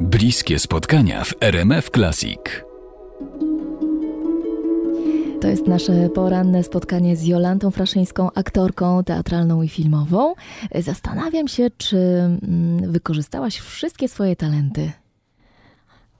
Bliskie spotkania w RMF Classic. To jest nasze poranne spotkanie z Jolantą Fraszyńską, aktorką teatralną i filmową. Zastanawiam się, czy mm, wykorzystałaś wszystkie swoje talenty.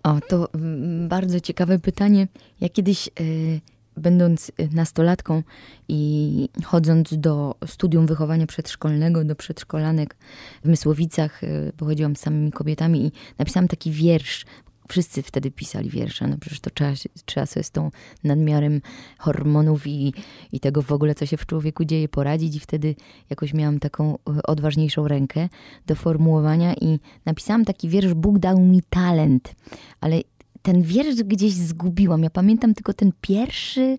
O, to mm, bardzo ciekawe pytanie. Ja kiedyś, y, będąc y, nastolatką i chodząc do studium wychowania przedszkolnego, do przedszkolanek w Mysłowicach, y, pochodziłam z samymi kobietami i napisałam taki wiersz. Wszyscy wtedy pisali wiersze, no przecież to trzeba, trzeba sobie z tą nadmiarem hormonów i, i tego w ogóle, co się w człowieku dzieje, poradzić. I wtedy jakoś miałam taką odważniejszą rękę do formułowania i napisałam taki wiersz Bóg dał mi talent, ale ten wiersz gdzieś zgubiłam. Ja pamiętam tylko ten pierwszy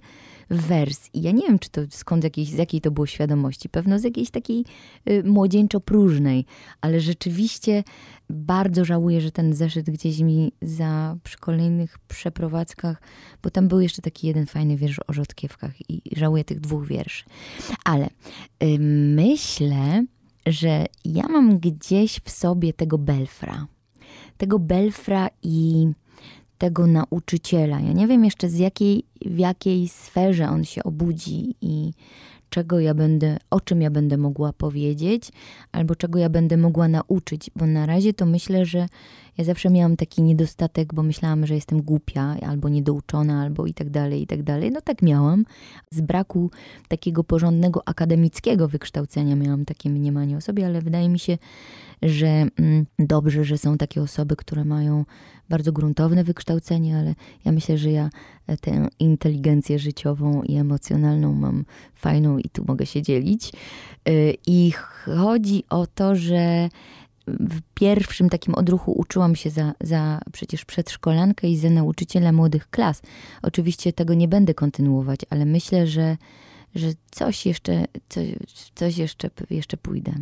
wers. I ja nie wiem, czy to skąd jakiej, z jakiej to było świadomości. Pewno z jakiejś takiej y, młodzieńczo-próżnej. Ale rzeczywiście bardzo żałuję, że ten zeszyt gdzieś mi za przy kolejnych przeprowadzkach, bo tam był jeszcze taki jeden fajny wiersz o rzodkiewkach i żałuję tych dwóch wierszy. Ale y, myślę, że ja mam gdzieś w sobie tego belfra. Tego belfra i tego nauczyciela. Ja nie wiem jeszcze z jakiej, w jakiej sferze on się obudzi i czego ja będę, o czym ja będę mogła powiedzieć, albo czego ja będę mogła nauczyć, bo na razie to myślę, że ja zawsze miałam taki niedostatek, bo myślałam, że jestem głupia, albo niedouczona, albo i tak dalej, i tak dalej. No tak miałam. Z braku takiego porządnego akademickiego wykształcenia miałam takie mniemanie o sobie, ale wydaje mi się, że mm, dobrze, że są takie osoby, które mają bardzo gruntowne wykształcenie, ale ja myślę, że ja e, tę inteligencję życiową i emocjonalną mam fajną i tu mogę się dzielić. E, I chodzi o to, że w pierwszym takim odruchu uczyłam się za, za przecież przedszkolankę i za nauczyciela młodych klas. Oczywiście tego nie będę kontynuować, ale myślę, że, że coś jeszcze, coś, coś jeszcze, jeszcze pójdę.